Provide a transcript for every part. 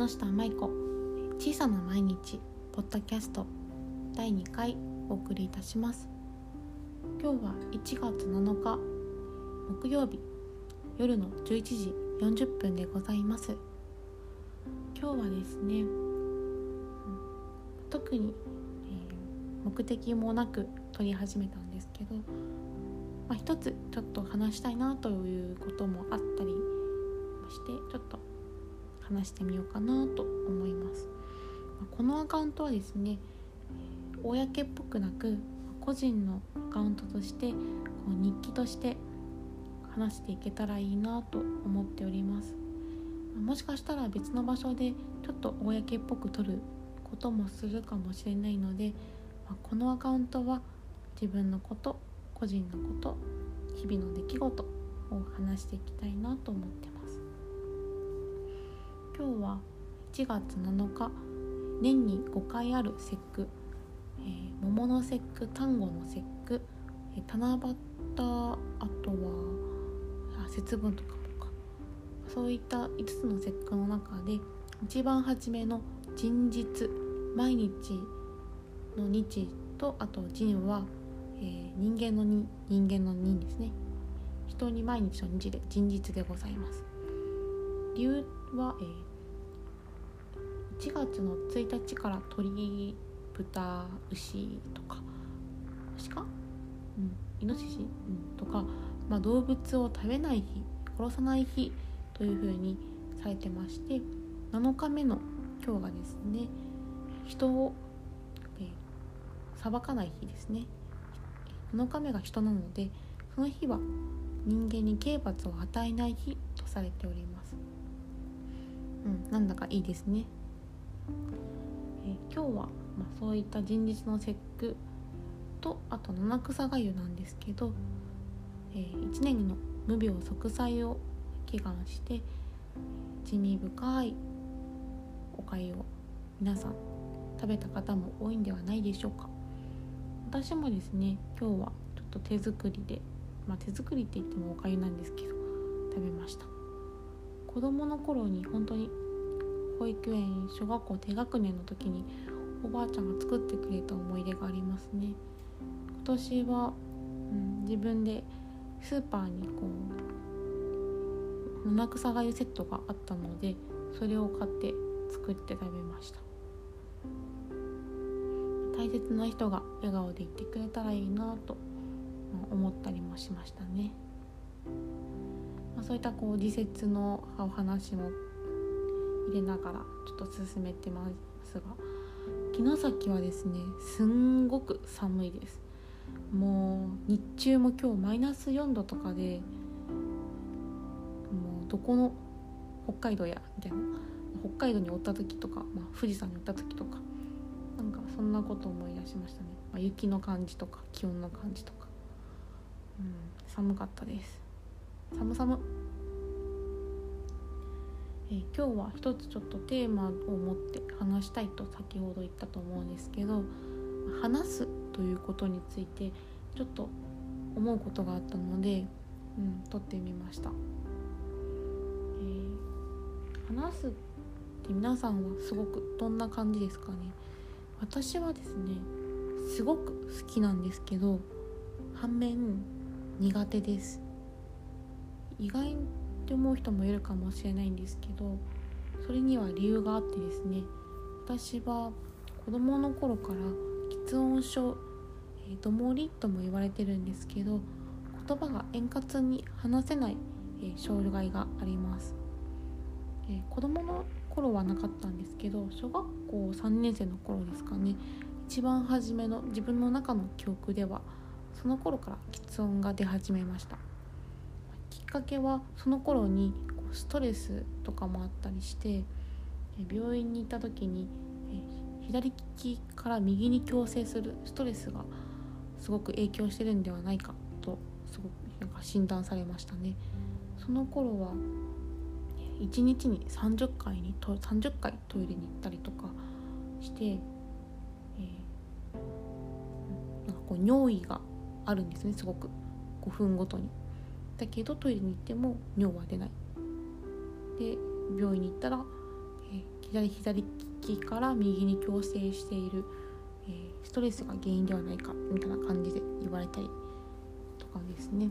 木下舞子小さな毎日ポッドキャスト第2回お送りいたします。今日は1月7日木曜日夜の11時40分でございます。今日はですね特に、えー、目的もなく撮り始めたんですけど、まあ、一つちょっと話したいなということもあったりしてちょっと話してみようかなと思います。このアカウントはですね公っぽくなく個人のアカウントとしてこう日記として話していけたらいいなと思っております。もしかしたら別の場所でちょっと公っぽく撮ることもするかもしれないのでこのアカウントは自分のこと個人のこと日々の出来事を話していきたいなと思ってます。今日は1月7日。年に5回ある節句、えー、桃の節句端午の節句、えー、七夕あとは節分とかもか。そういった5つの節句の中で一番初めの人日毎日の日とあと人は、えー、人間の人人間の人ですね。人に毎日の日で人日でございます。理由は、えー1月の1日から鳥豚牛とか鹿、うん、イノシシ、うん、とか、まあ、動物を食べない日殺さない日というふうにされてまして7日目の今日がですね人を、えー、裁かない日ですね。7日目が人なのでその日は人間に刑罰を与えない日とされております。うん。なんだかいいですね。え今日は、まあ、そういった人日の節句とあと七草がゆなんですけど、えー、1年の無病息災を祈願して地味深いお粥を皆さん食べた方も多いんではないでしょうか。私もですね今日はちょっと手作りでまあ手作りって言ってもお粥なんですけど食べました。子供の頃に本当に保育園小学校低学年の時におばあちゃんが作ってくれた思い出がありますね。今年は、うん、自分でスーパーにこう七草がゆセットがあったのでそれを買って作って食べました。大切な人が笑顔でいてくれたらいいなと思ったりもしましたね、まあ、そういったこう自節のお話も入れながらちょっと進めてますが城崎はですねすんごく寒いです。もう日中も今日マイナス4度とかでもうどこの北海道やみたいな北海道におった時とか、まあ、富士山におった時とかなんかそんなこと思い出しましたね、まあ、雪の感じとか気温の感じとか、うん、寒かったです。寒寒えー、今日は一つちょっとテーマを持って話したいと先ほど言ったと思うんですけど話すということについてちょっと思うことがあったので、うん、撮ってみました、えー、話すって皆さんはすごくどんな感じですかね？私はですねすごく好きなんですけど反面苦手です。意外って思う人もいるかもしれないんですけどそれには理由があってですね私は子供の頃から喫音症、えー、どもりとも言われてるんですけど言葉が円滑に話せない、えー、障害があります、えー、子供の頃はなかったんですけど小学校3年生の頃ですかね一番初めの自分の中の記憶ではその頃から喫音が出始めました。かけはその頃にストレスとかもあったりして病院に行った時に左利きから右に矯正するストレスがすごく影響してるんではないかとすごくなんか診断されましたね。その頃は1日に30回にと30回トイレに行ったりとかして、えー、なんかこう尿意があるんですねすごく。5分ごとに。だけどトイレに行っても尿は出ないで病院に行ったら、えー、左左利きから右に矯正している、えー、ストレスが原因ではないかみたいな感じで言われたりとかですね。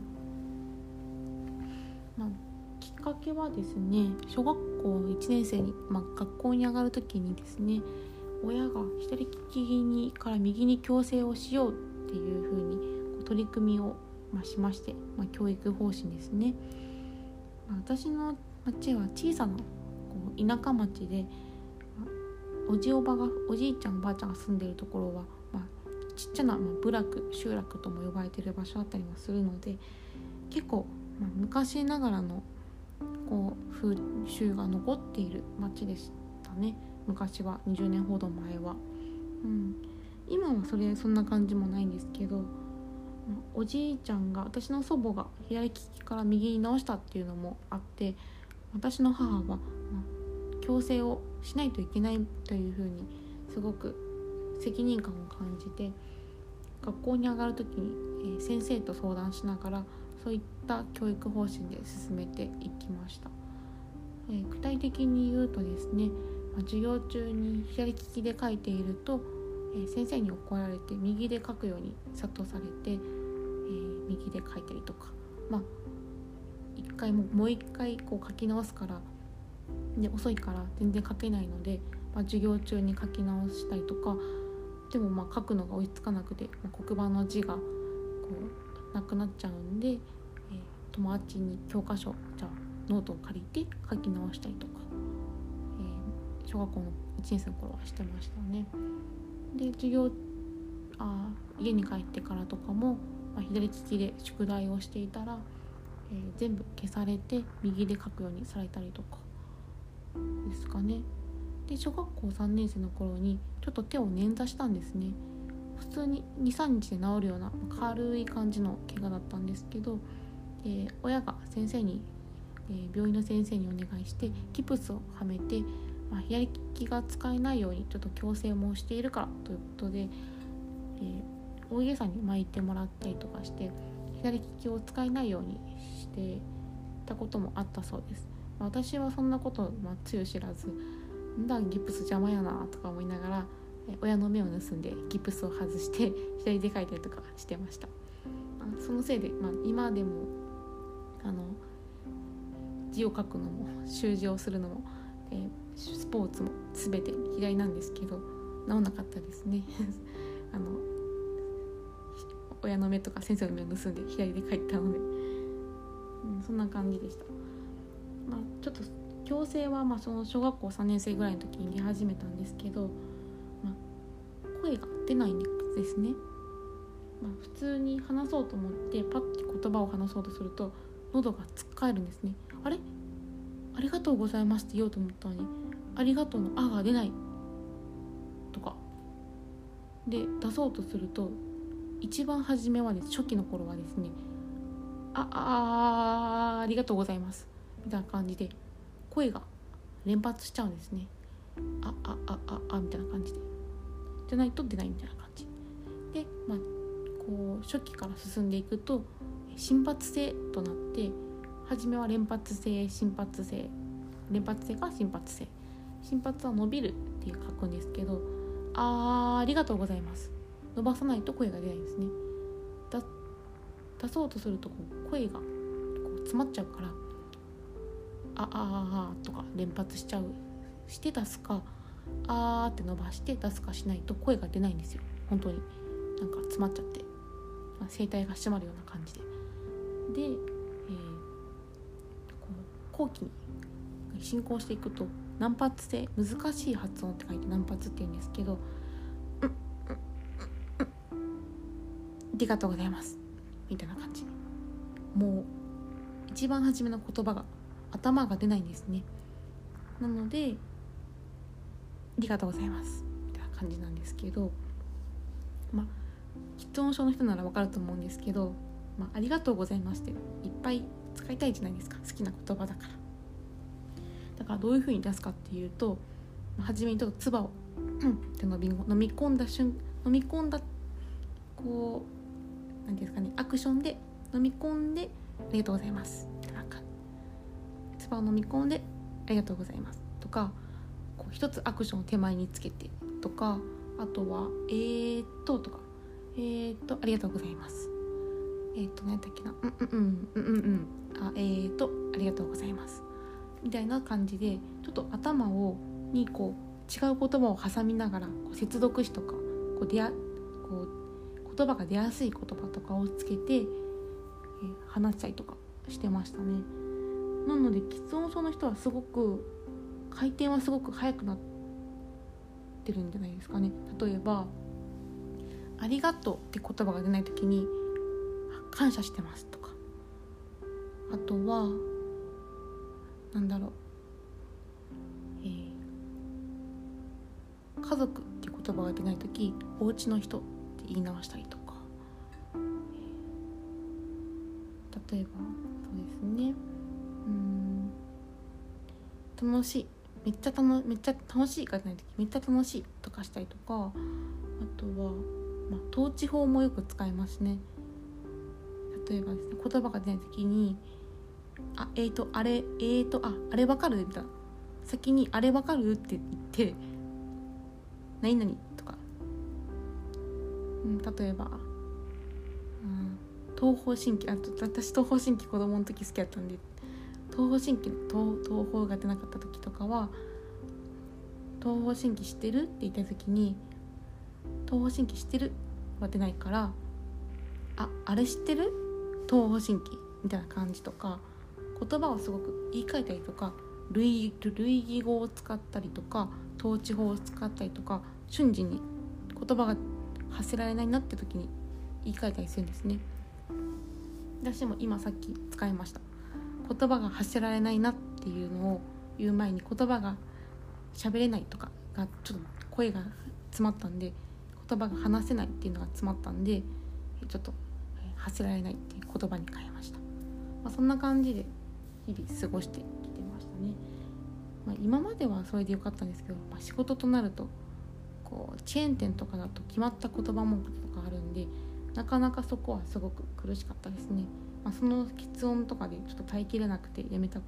まあ、きっかけはですね小学校1年生に、まあ、学校に上がる時にですね親が左利きにから右に矯正をしようっていう風に取り組みを、まあ、しまして、まあ、教育方針ですね。まあ、私の町は小さなこう田舎町で、まあ、おじおばがおじいちゃんおばあちゃんが住んでるところは、まあ、ちっちゃな、まあ、部落集落とも呼ばれてる場所だったりもするので結構、まあ、昔ながらのこう風習が残っている町でしたね昔は20年ほど前は。うん、今はそれそんな感じもないんですけどおじいちゃんが私の祖母が左利きから右に直したっていうのもあって私の母は、まあ、矯正をしないといけないというふうにすごく責任感を感じて学校に上がる時に、えー、先生と相談しながらそういった教育方針で進めていきました、えー、具体的に言うとですね、まあ、授業中に左利きで書いていると、えー、先生に怒られて右で書くように諭されて、え右で書いたりとかまあ一回ももう一回こう書き直すからで遅いから全然書けないので、まあ、授業中に書き直したりとかでもまあ書くのが追いつかなくて、まあ、黒板の字がこうなくなっちゃうんで、えー、友達に教科書じゃあノートを借りて書き直したりとか、えー、小学校の1年生の頃はしてましたね。で授業あ家に帰ってからとかも、まあ、左利きで宿題をしていたらえー、全部消されて右で書くようにされたりとかですかね。で小学校3年生の頃にちょっと手を捻挫したんですね。普通に23日で治るような軽い感じの怪我だったんですけど、えー、親が先生に、えー、病院の先生にお願いしてギプスをはめて、まあ、左利きが使えないようにちょっと矯正もしているからということで、えー、大家さに巻いてもらったりとかして左利きを使えないようにしてたこともあったそうです。私はそんなことまあつゆ知らずんだギプス邪魔やなとか思いながら親の目を盗んでギプスを外して左で書いたりとかしてました。そのせいで、まあ、今でもあの字を書くのも習字をするのも、えー、スポーツも全て左なんですけど治んなかったですね。あの親の目とか先生の目を盗んで左で書いたのでうん、そんな感じでした。まあ、ちょっと矯正はまあその小学校3年生ぐらいの時に出始めたんですけど、まあ、声が出ないんですね。まあ、普通に話そうと思ってパッて言葉を話そうとすると喉がつっかえるんですね。あれ？ありがとうございますって言おうと思ったのに「ありがとう」の「あ」が出ないとかで出そうとすると一番初めはです初期の頃はですねああありがとうございますみたいな感じで声が連発しちゃうんですね。あああああみたいな感じで。じゃないと出ないみたいな感じ。でまあこう初期から進んでいくと心発性となって初めは連発性心発性連発性か心発性。心発は伸びるっていう書くんですけどあーありがとうございます。伸ばさないと声が出ないんですね。出そうとするとこう声がこう詰まっちゃうから「ああああ」とか連発しちゃう。して出すか「あー」って伸ばして出すかしないと声が出ないんですよ。本当に。なんか詰まっちゃって、まあ、声帯が締まるような感じで。で、えー、こう後期に進行していくと難発性難しい発音って書いて難発って言うんですけど「りがとうございます」みたいな感じ。もう一番初めの言葉が頭が出ないんですね。なので「ありがとうございます」みたいな感じなんですけどまあ喫音症の人ならわかると思うんですけど「まあ、ありがとうございます」っていっぱい使いたいじゃないですか。好きな言葉だから。だからどういうふうに出すかっていうと初めにちょっと唾をって飲み込んだ瞬飲み込んだこう何ですかねアクションで飲み込んで「ありがとうございます」なんか唾を飲み込んで「ありがとうございます」とかこ一つアクションを手前につけてとかあとは「えー、っと」とか「えー、っとありがとうございます」えー、っと何だっけな「うんうんうんうんうんうん。あえー、っとありがとうございます」みたいな感じでちょっと頭をにこう違う言葉を挟みながらこう接続詞とかこう出やこう言葉が出やすい言葉とかをつけて、え、話したりとかしてましたね。なので喫音症の人はすごく回転はすごく速くなってるんじゃないですかね。例えば「ありがとう」って言葉が出ない時に「感謝してます」とかあとはなんだろう、えー、家族って言葉が出ない時お家の人言い直したりとか、例えばそうですね。うん。楽しい。めっちゃ楽めっちゃ楽しいがない時めっちゃ楽しいとかしたりとか。あとは、まあ、統治法もよく使いますね。例えばですね言葉が出ない時にあえーとあれえーとああれわかるみたいな。先にあれわかるって言って何々、例えば、うん、東方神起あと私東方神起子供の時好きだったんで東方神起の東東方が出なかった時とかは「東方神起知ってる?」って言った時に「東方神起知ってる?」は出ないから「ああれ知ってる？東方神起」みたいな感じとか言葉をすごく言い換えたりとか類類義語を使ったりとか統治法を使ったりとか瞬時に言葉が発せられないなって時に言い換えたりするんですね。私も今さっき使いました。言葉が発せられないなっていうのを言う前に言葉が喋れないとかがちょっと声が詰まったんで言葉が話せないっていうのが詰まったんでちょっと発せられないっていう言葉に変えました、まあ、そんな感じで日々過ごしてきてましたね。まあ、今まではそれでよかったんですけど、まあ、仕事となるとこうチェーン店とかだと決まった言葉文句とかあるんでなかなかそこはすごく苦しかったですね。まあ、その喫音とかでちょっと耐えきれなくて辞めた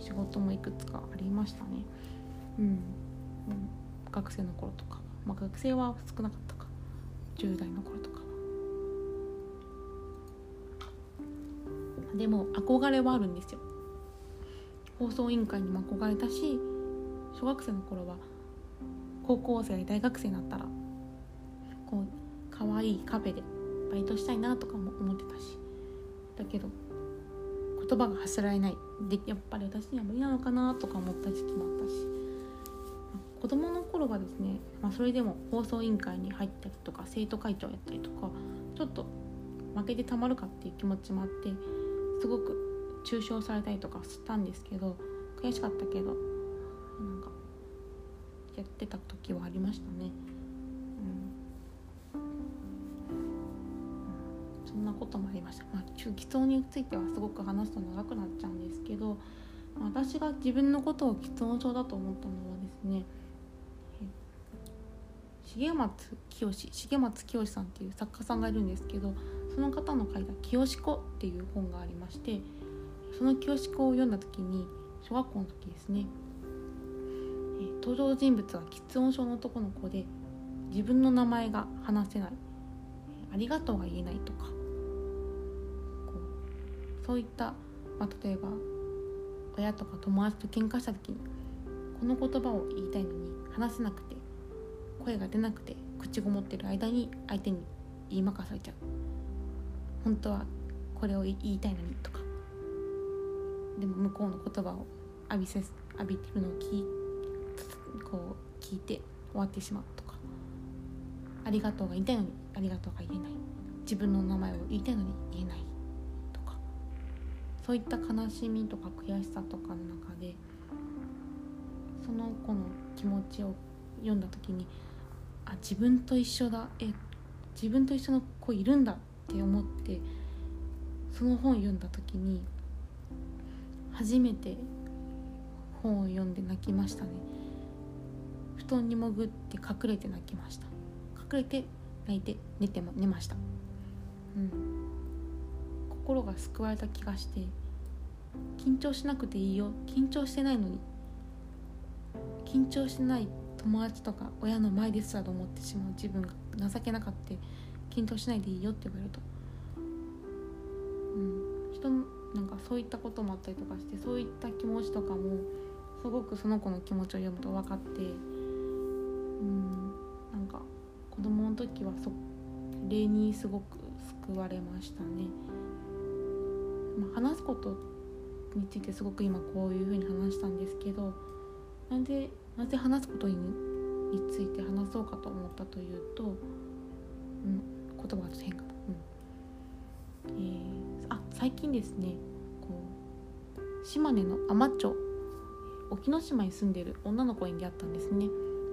仕事もいくつかありましたね。うん、学生の頃とか、まあ、学生は少なかったか。10代の頃とか。でも憧れはあるんですよ。放送委員会にも憧れたし小学生の頃は高校生大学生になったらこう可愛いカフェでバイトしたいなとかも思ってたし。だけど言葉が発せられない。でやっぱり私には無理なのかなとか思った時期もあったし。子供の頃はですね、まあ、それでも放送委員会に入ったりとか生徒会長やったりとかちょっと負けてたまるかっていう気持ちもあってすごく中傷されたりとかしたんですけど悔しかったけどやってた時はありましたね。うん、そんなこともありました。まあ、中気筒についてはすごく話すと長くなっちゃうんですけど、私が自分のことを喫音症だと思ったのはですね重松清重松清さんっていう作家さんがいるんですけどその方の書いた「清子」っていう本がありましてその清子を読んだ時に小学校の時ですね、登場人物は喫音症の男の子で自分の名前が話せない、ありがとうが言えないとか。こうそういった、まあ、例えば親とか友達と喧嘩した時にこの言葉を言いたいのに話せなくて声が出なくて口ごもってる間に相手に言いまかされちゃう。本当はこれを言いたいのにとか。でも向こうの言葉を浴びせ浴びてるのを聞いこう聞いて終わってしまう。とかありがとうが言いたいのに。ありがとうが言えない。自分の名前を言いたいのに言えないとか。そういった悲しみとか悔しさとかの中でその子の気持ちを読んだ時にあ自分と一緒だ。え自分と一緒の子いるんだって思ってその本を読んだ時に初めて本を読んで泣きましたね。団に潜って隠れて泣きました。隠れて泣いて寝ても寝ました。うん。心が救われた気がして緊張しなくていいよ。緊張してないのに。緊張してない友達とか親の前ですらと思ってしまう。自分が情けなかった緊張しないでいいよって言われると、うん、人なんかそういったこともあったりとかしてそういった気持ちとかもすごくその子の気持ちを読むと分かって時はそれにすごく救われましたね。まあ、話すことについてすごく今こういうふうに話したんですけどなんでなぜ話すことにについて話そうかと思ったというと、うん、言葉がちょっと変かな、うん。えー、あ最近ですねこう島根の海士町沖ノ島に住んでる女の子に出会ったんですね。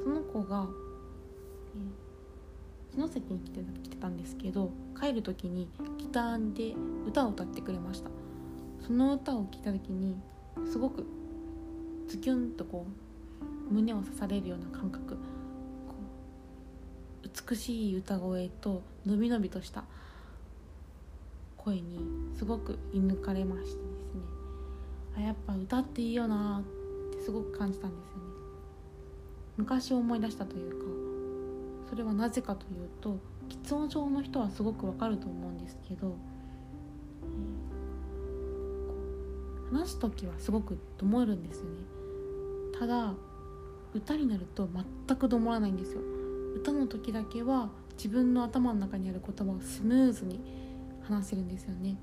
その子が、えー、城崎に来て来てたんですけど帰る時にギターで歌を歌ってくれました。その歌を聴いた時にすごくズキュンとこう胸を刺されるような感覚。美しい歌声とのびのびとした声にすごく射抜かれましてですね。あやっぱ歌っていいよなってすごく感じたんですよね。昔思い出したというか。それはなぜかというと喫音症の人はすごくわかると思うんですけど、話す時はすごくどもるんですよね。ただ歌になると全くどもらないんですよ。歌の時だけは自分の頭の中にある言葉をスムーズに話せるんですよね。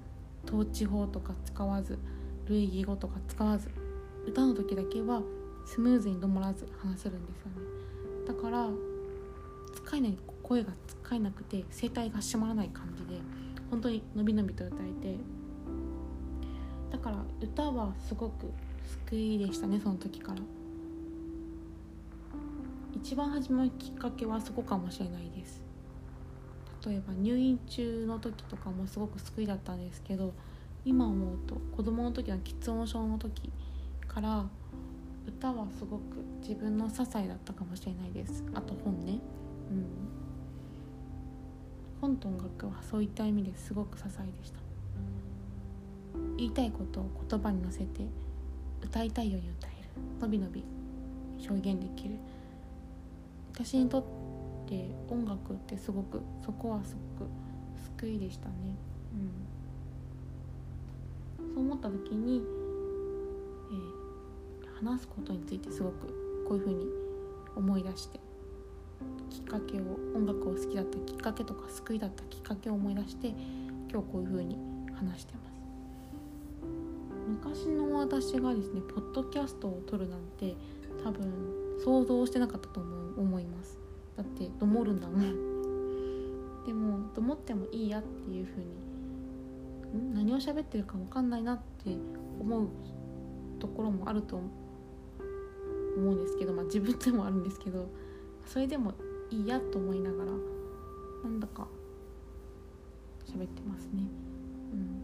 統治法とか使わず類義語とか使わず。歌の時だけはスムーズにどもらず話せるんですよね。だから使えない声が使えなくて声帯が締まらない感じで本当にのびのびと歌えて。だから歌はすごく救いでしたねその時から。一番始まるきっかけはそこかもしれないです。例えば入院中の時とかもすごく救いだったんですけど今思うと子供の時の喫音症の時から歌はすごく自分の支えだったかもしれないです。あと本ね。本と音楽はそういった意味ですごく支えでした言いたいことを言葉に乗せて歌いたいように歌える。のびのび表現できる。私にとって音楽ってすごくそこはすごく救いでしたね。うんそう思った時に、えー、話すことについてすごくこういうふうに思い出して。きっかけを音楽を好きだったきっかけとか救いだったきっかけを思い出して今日こういうふうに話してます。昔の私がですねポッドキャストを撮るなんて多分想像してなかったと思う思います。だってどもるんだもん。でもどもってもいいやっていう風に何を喋ってるか分かんないなって思うところもあると思うんですけどまあ自分でもあるんですけどそれでもいいやと思いながらなんだか喋ってますね。うん。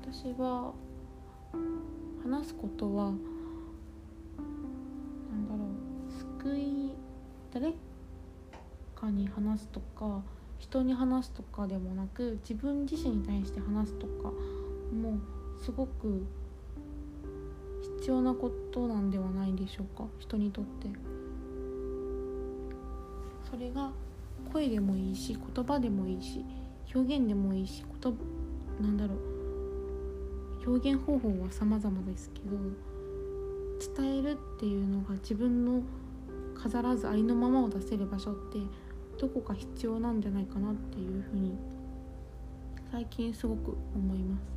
私は話すことはなんだろう救い誰かに話すとか人に話すとかでもなく自分自身に対して話すとかもすごく必要なことなんではないでしょうか？人にとって。それが声でもいいし言葉でもいいし表現でもいいしことなんだろう。表現方法は様々ですけど伝えるっていうのが自分の飾らずありのままを出せる場所ってどこか必要なんじゃないかなっていうふうに最近すごく思います、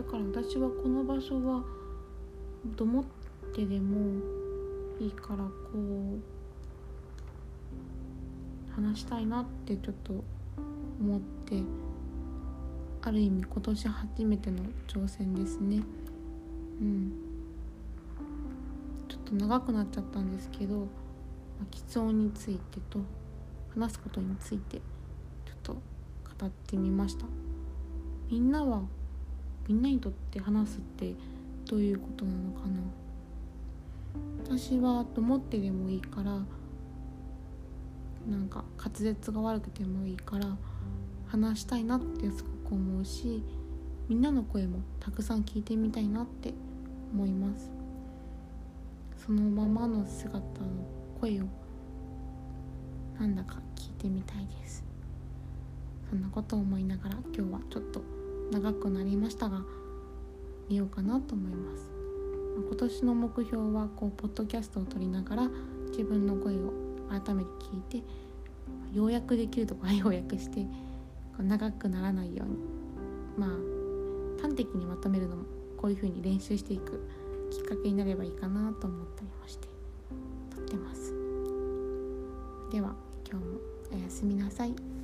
だから私はこの場所はと思ってでもいいからこう話したいなってちょっと思ってある意味今年初めての挑戦ですね。うん。ちょっと長くなっちゃったんですけど喫音についてと話すことについてちょっと語ってみました。みんなはみんなにとって話すってどういうことなのかな。私はと思ってでもいいからなんか滑舌が悪くてもいいから話したいなってすごく思うしみんなの声もたくさん聞いてみたいなって思います。そのままの姿の声をなんだか聞いてみたいです。そんなことを思いながら今日はちょっと長くなりましたが見ようかなと思います今年の目標はこうポッドキャストを撮りながら自分の声を改めて聞いて要約できるとこは要約して長くならないようにまあ端的にまとめるのもこういう風に練習していくきっかけになればいいかなと思ったりまして撮ってますでは今日もおやすみなさい。